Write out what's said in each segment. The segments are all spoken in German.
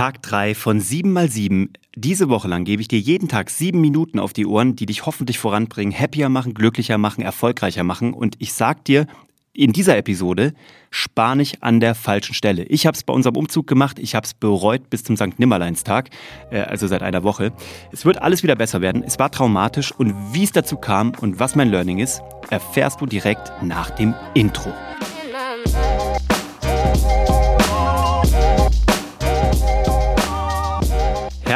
Tag 3 von 7 mal 7. Diese Woche lang gebe ich dir jeden Tag sieben Minuten auf die Ohren, die dich hoffentlich voranbringen, happier machen, glücklicher machen, erfolgreicher machen. Und ich sag dir, in dieser Episode spar nicht an der falschen Stelle. Ich habe es bei unserem Umzug gemacht, ich habe es bereut bis zum St. Nimmerleinstag, äh, also seit einer Woche. Es wird alles wieder besser werden. Es war traumatisch und wie es dazu kam und was mein Learning ist, erfährst du direkt nach dem Intro.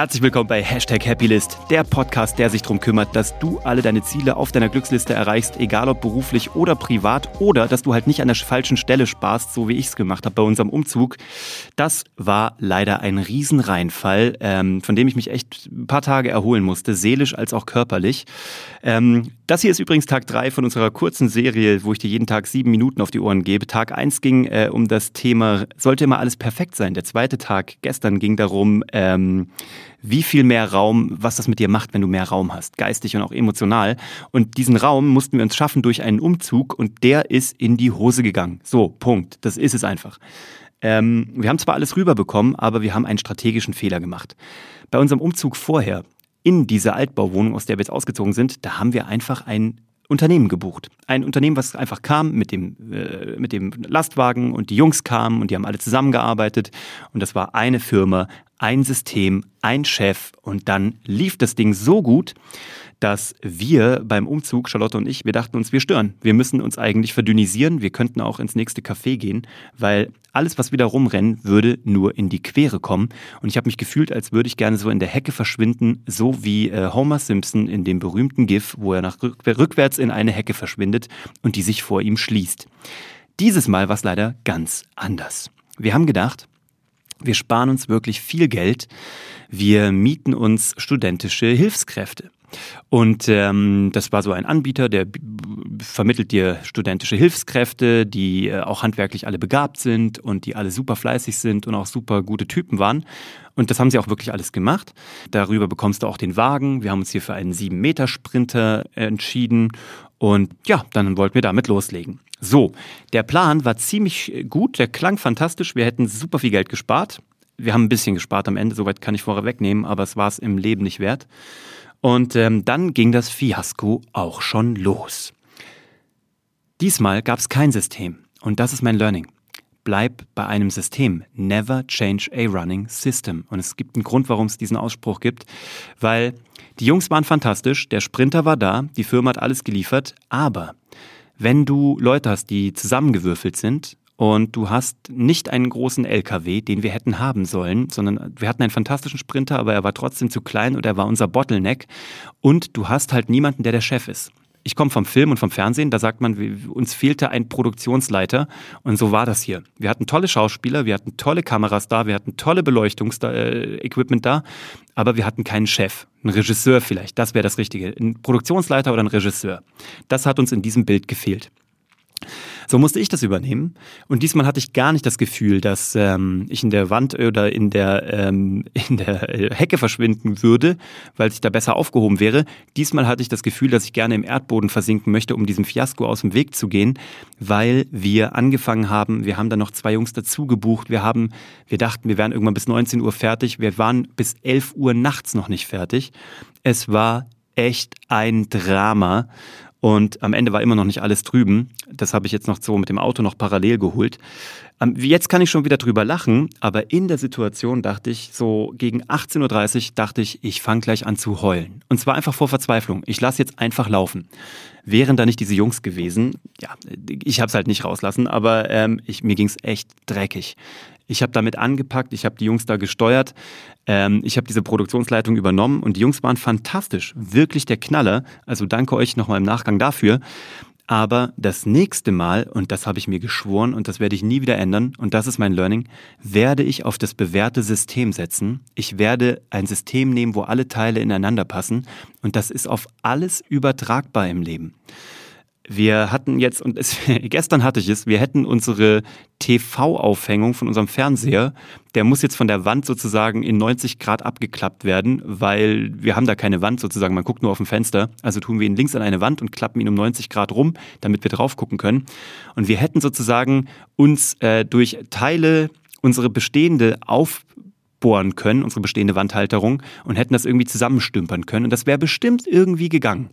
Herzlich willkommen bei Hashtag Happylist, der Podcast, der sich darum kümmert, dass du alle deine Ziele auf deiner Glücksliste erreichst, egal ob beruflich oder privat, oder dass du halt nicht an der falschen Stelle sparst, so wie ich es gemacht habe bei unserem Umzug. Das war leider ein Riesenreinfall, ähm, von dem ich mich echt ein paar Tage erholen musste, seelisch als auch körperlich. Ähm, das hier ist übrigens Tag drei von unserer kurzen Serie, wo ich dir jeden Tag sieben Minuten auf die Ohren gebe. Tag eins ging äh, um das Thema, sollte immer alles perfekt sein. Der zweite Tag gestern ging darum, ähm, wie viel mehr Raum, was das mit dir macht, wenn du mehr Raum hast, geistig und auch emotional. Und diesen Raum mussten wir uns schaffen durch einen Umzug und der ist in die Hose gegangen. So, Punkt. Das ist es einfach. Ähm, wir haben zwar alles rüberbekommen, aber wir haben einen strategischen Fehler gemacht. Bei unserem Umzug vorher in diese Altbauwohnung, aus der wir jetzt ausgezogen sind, da haben wir einfach ein Unternehmen gebucht. Ein Unternehmen, was einfach kam mit dem, äh, mit dem Lastwagen und die Jungs kamen und die haben alle zusammengearbeitet und das war eine Firma, ein System, ein Chef und dann lief das Ding so gut, dass wir beim Umzug, Charlotte und ich, wir dachten uns, wir stören. Wir müssen uns eigentlich verdünnisieren. Wir könnten auch ins nächste Café gehen, weil alles, was wieder rumrennen, würde nur in die Quere kommen. Und ich habe mich gefühlt, als würde ich gerne so in der Hecke verschwinden, so wie äh, Homer Simpson in dem berühmten GIF, wo er nach rückwärts in eine Hecke verschwindet und die sich vor ihm schließt. Dieses Mal war es leider ganz anders. Wir haben gedacht, wir sparen uns wirklich viel Geld. Wir mieten uns studentische Hilfskräfte. Und ähm, das war so ein Anbieter, der vermittelt dir studentische Hilfskräfte, die äh, auch handwerklich alle begabt sind und die alle super fleißig sind und auch super gute Typen waren. Und das haben sie auch wirklich alles gemacht. Darüber bekommst du auch den Wagen. Wir haben uns hier für einen 7-Meter-Sprinter entschieden. Und ja, dann wollten wir damit loslegen. So, der Plan war ziemlich gut, der klang fantastisch. Wir hätten super viel Geld gespart. Wir haben ein bisschen gespart am Ende, soweit kann ich vorher wegnehmen, aber es war es im Leben nicht wert. Und ähm, dann ging das Fiasko auch schon los. Diesmal gab es kein System. Und das ist mein Learning. Bleib bei einem System. Never change a running system. Und es gibt einen Grund, warum es diesen Ausspruch gibt. Weil die Jungs waren fantastisch, der Sprinter war da, die Firma hat alles geliefert. Aber wenn du Leute hast, die zusammengewürfelt sind und du hast nicht einen großen LKW, den wir hätten haben sollen, sondern wir hatten einen fantastischen Sprinter, aber er war trotzdem zu klein und er war unser Bottleneck. Und du hast halt niemanden, der der Chef ist. Ich komme vom Film und vom Fernsehen, da sagt man, uns fehlte ein Produktionsleiter und so war das hier. Wir hatten tolle Schauspieler, wir hatten tolle Kameras da, wir hatten tolle Beleuchtungsequipment da, aber wir hatten keinen Chef, einen Regisseur vielleicht, das wäre das Richtige, ein Produktionsleiter oder ein Regisseur. Das hat uns in diesem Bild gefehlt. So musste ich das übernehmen. Und diesmal hatte ich gar nicht das Gefühl, dass ähm, ich in der Wand oder in der, ähm, in der Hecke verschwinden würde, weil ich da besser aufgehoben wäre. Diesmal hatte ich das Gefühl, dass ich gerne im Erdboden versinken möchte, um diesem Fiasko aus dem Weg zu gehen, weil wir angefangen haben, wir haben dann noch zwei Jungs dazu gebucht, wir haben, wir dachten, wir wären irgendwann bis 19 Uhr fertig, wir waren bis 11 Uhr nachts noch nicht fertig. Es war echt ein Drama. Und am Ende war immer noch nicht alles drüben. Das habe ich jetzt noch so mit dem Auto noch parallel geholt. Ähm, jetzt kann ich schon wieder drüber lachen, aber in der Situation dachte ich, so gegen 18.30 Uhr dachte ich, ich fange gleich an zu heulen. Und zwar einfach vor Verzweiflung. Ich lasse jetzt einfach laufen. Wären da nicht diese Jungs gewesen, ja, ich habe es halt nicht rauslassen, aber ähm, ich, mir ging es echt dreckig. Ich habe damit angepackt, ich habe die Jungs da gesteuert, ähm, ich habe diese Produktionsleitung übernommen und die Jungs waren fantastisch, wirklich der Knaller. Also danke euch nochmal im Nachgang dafür. Aber das nächste Mal, und das habe ich mir geschworen und das werde ich nie wieder ändern, und das ist mein Learning, werde ich auf das bewährte System setzen. Ich werde ein System nehmen, wo alle Teile ineinander passen und das ist auf alles übertragbar im Leben. Wir hatten jetzt, und es, gestern hatte ich es, wir hätten unsere TV-Aufhängung von unserem Fernseher, der muss jetzt von der Wand sozusagen in 90 Grad abgeklappt werden, weil wir haben da keine Wand sozusagen, man guckt nur auf dem Fenster. Also tun wir ihn links an eine Wand und klappen ihn um 90 Grad rum, damit wir drauf gucken können. Und wir hätten sozusagen uns äh, durch Teile unsere bestehende auf aufbohren können, unsere bestehende Wandhalterung, und hätten das irgendwie zusammenstümpern können. Und das wäre bestimmt irgendwie gegangen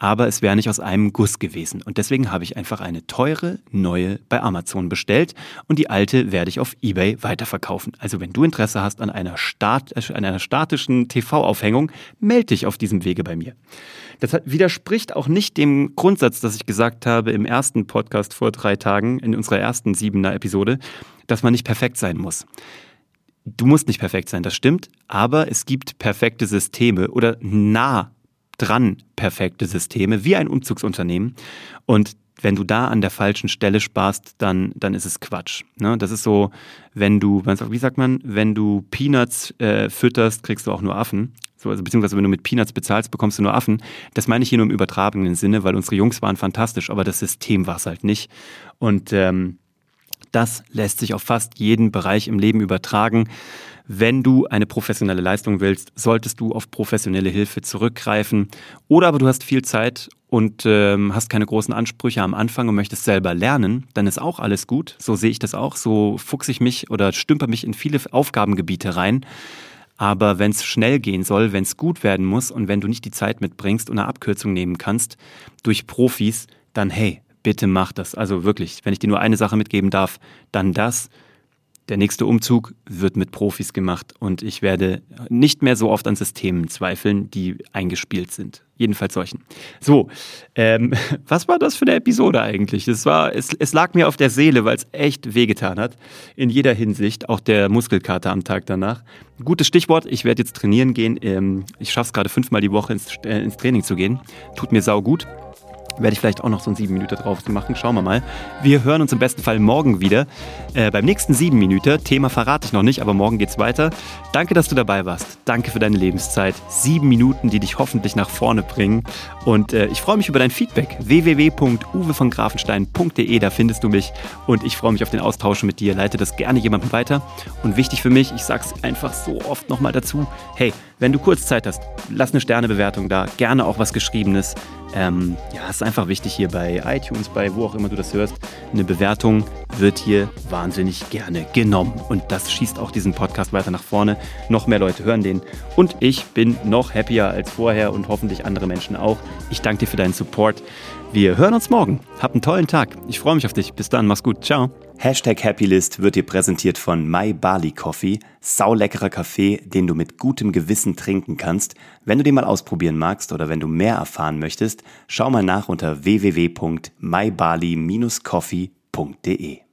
aber es wäre nicht aus einem Guss gewesen. Und deswegen habe ich einfach eine teure neue bei Amazon bestellt und die alte werde ich auf eBay weiterverkaufen. Also wenn du Interesse hast an einer, Stat an einer statischen TV-Aufhängung, melde dich auf diesem Wege bei mir. Das widerspricht auch nicht dem Grundsatz, dass ich gesagt habe im ersten Podcast vor drei Tagen, in unserer ersten siebener Episode, dass man nicht perfekt sein muss. Du musst nicht perfekt sein, das stimmt, aber es gibt perfekte Systeme oder nah dran perfekte Systeme, wie ein Umzugsunternehmen. Und wenn du da an der falschen Stelle sparst, dann, dann ist es Quatsch. Ne? Das ist so, wenn du, wie sagt man, wenn du Peanuts äh, fütterst, kriegst du auch nur Affen. So, also beziehungsweise wenn du mit Peanuts bezahlst, bekommst du nur Affen. Das meine ich hier nur im übertragenen Sinne, weil unsere Jungs waren fantastisch, aber das System war es halt nicht. Und ähm, das lässt sich auf fast jeden Bereich im Leben übertragen. Wenn du eine professionelle Leistung willst, solltest du auf professionelle Hilfe zurückgreifen. Oder aber du hast viel Zeit und ähm, hast keine großen Ansprüche am Anfang und möchtest selber lernen, dann ist auch alles gut. So sehe ich das auch. So fuchse ich mich oder stümper mich in viele Aufgabengebiete rein. Aber wenn es schnell gehen soll, wenn es gut werden muss und wenn du nicht die Zeit mitbringst und eine Abkürzung nehmen kannst durch Profis, dann hey, bitte mach das. Also wirklich, wenn ich dir nur eine Sache mitgeben darf, dann das. Der nächste Umzug wird mit Profis gemacht und ich werde nicht mehr so oft an Systemen zweifeln, die eingespielt sind. Jedenfalls solchen. So, ähm, was war das für eine Episode eigentlich? Es, war, es, es lag mir auf der Seele, weil es echt wehgetan hat. In jeder Hinsicht, auch der Muskelkater am Tag danach. Gutes Stichwort, ich werde jetzt trainieren gehen. Ähm, ich schaffe es gerade fünfmal die Woche ins, äh, ins Training zu gehen. Tut mir sau gut werde ich vielleicht auch noch so ein 7 Minuten drauf machen. Schauen wir mal. Wir hören uns im besten Fall morgen wieder. Äh, beim nächsten 7 Minuten. Thema verrate ich noch nicht, aber morgen geht's weiter. Danke, dass du dabei warst. Danke für deine Lebenszeit. Sieben Minuten, die dich hoffentlich nach vorne bringen. Und äh, ich freue mich über dein Feedback. www.uwevongrafenstein.de, da findest du mich. Und ich freue mich auf den Austausch mit dir. Leite das gerne jemandem weiter. Und wichtig für mich, ich sage es einfach so oft nochmal dazu. Hey, wenn du kurz Zeit hast, lass eine Sternebewertung da. Gerne auch was Geschriebenes. Ähm, ja, ist einfach wichtig hier bei iTunes, bei wo auch immer du das hörst. Eine Bewertung wird hier wahnsinnig gerne genommen. Und das schießt auch diesen Podcast weiter nach vorne. Noch mehr Leute hören den. Und ich bin noch happier als vorher und hoffentlich andere Menschen auch. Ich danke dir für deinen Support. Wir hören uns morgen. Hab einen tollen Tag. Ich freue mich auf dich. Bis dann. Mach's gut. Ciao. Hashtag Happylist wird dir präsentiert von My Barley Coffee. Sauleckerer Kaffee, den du mit gutem Gewissen trinken kannst. Wenn du den mal ausprobieren magst oder wenn du mehr erfahren möchtest, schau mal nach unter www.mybarley-coffee.de.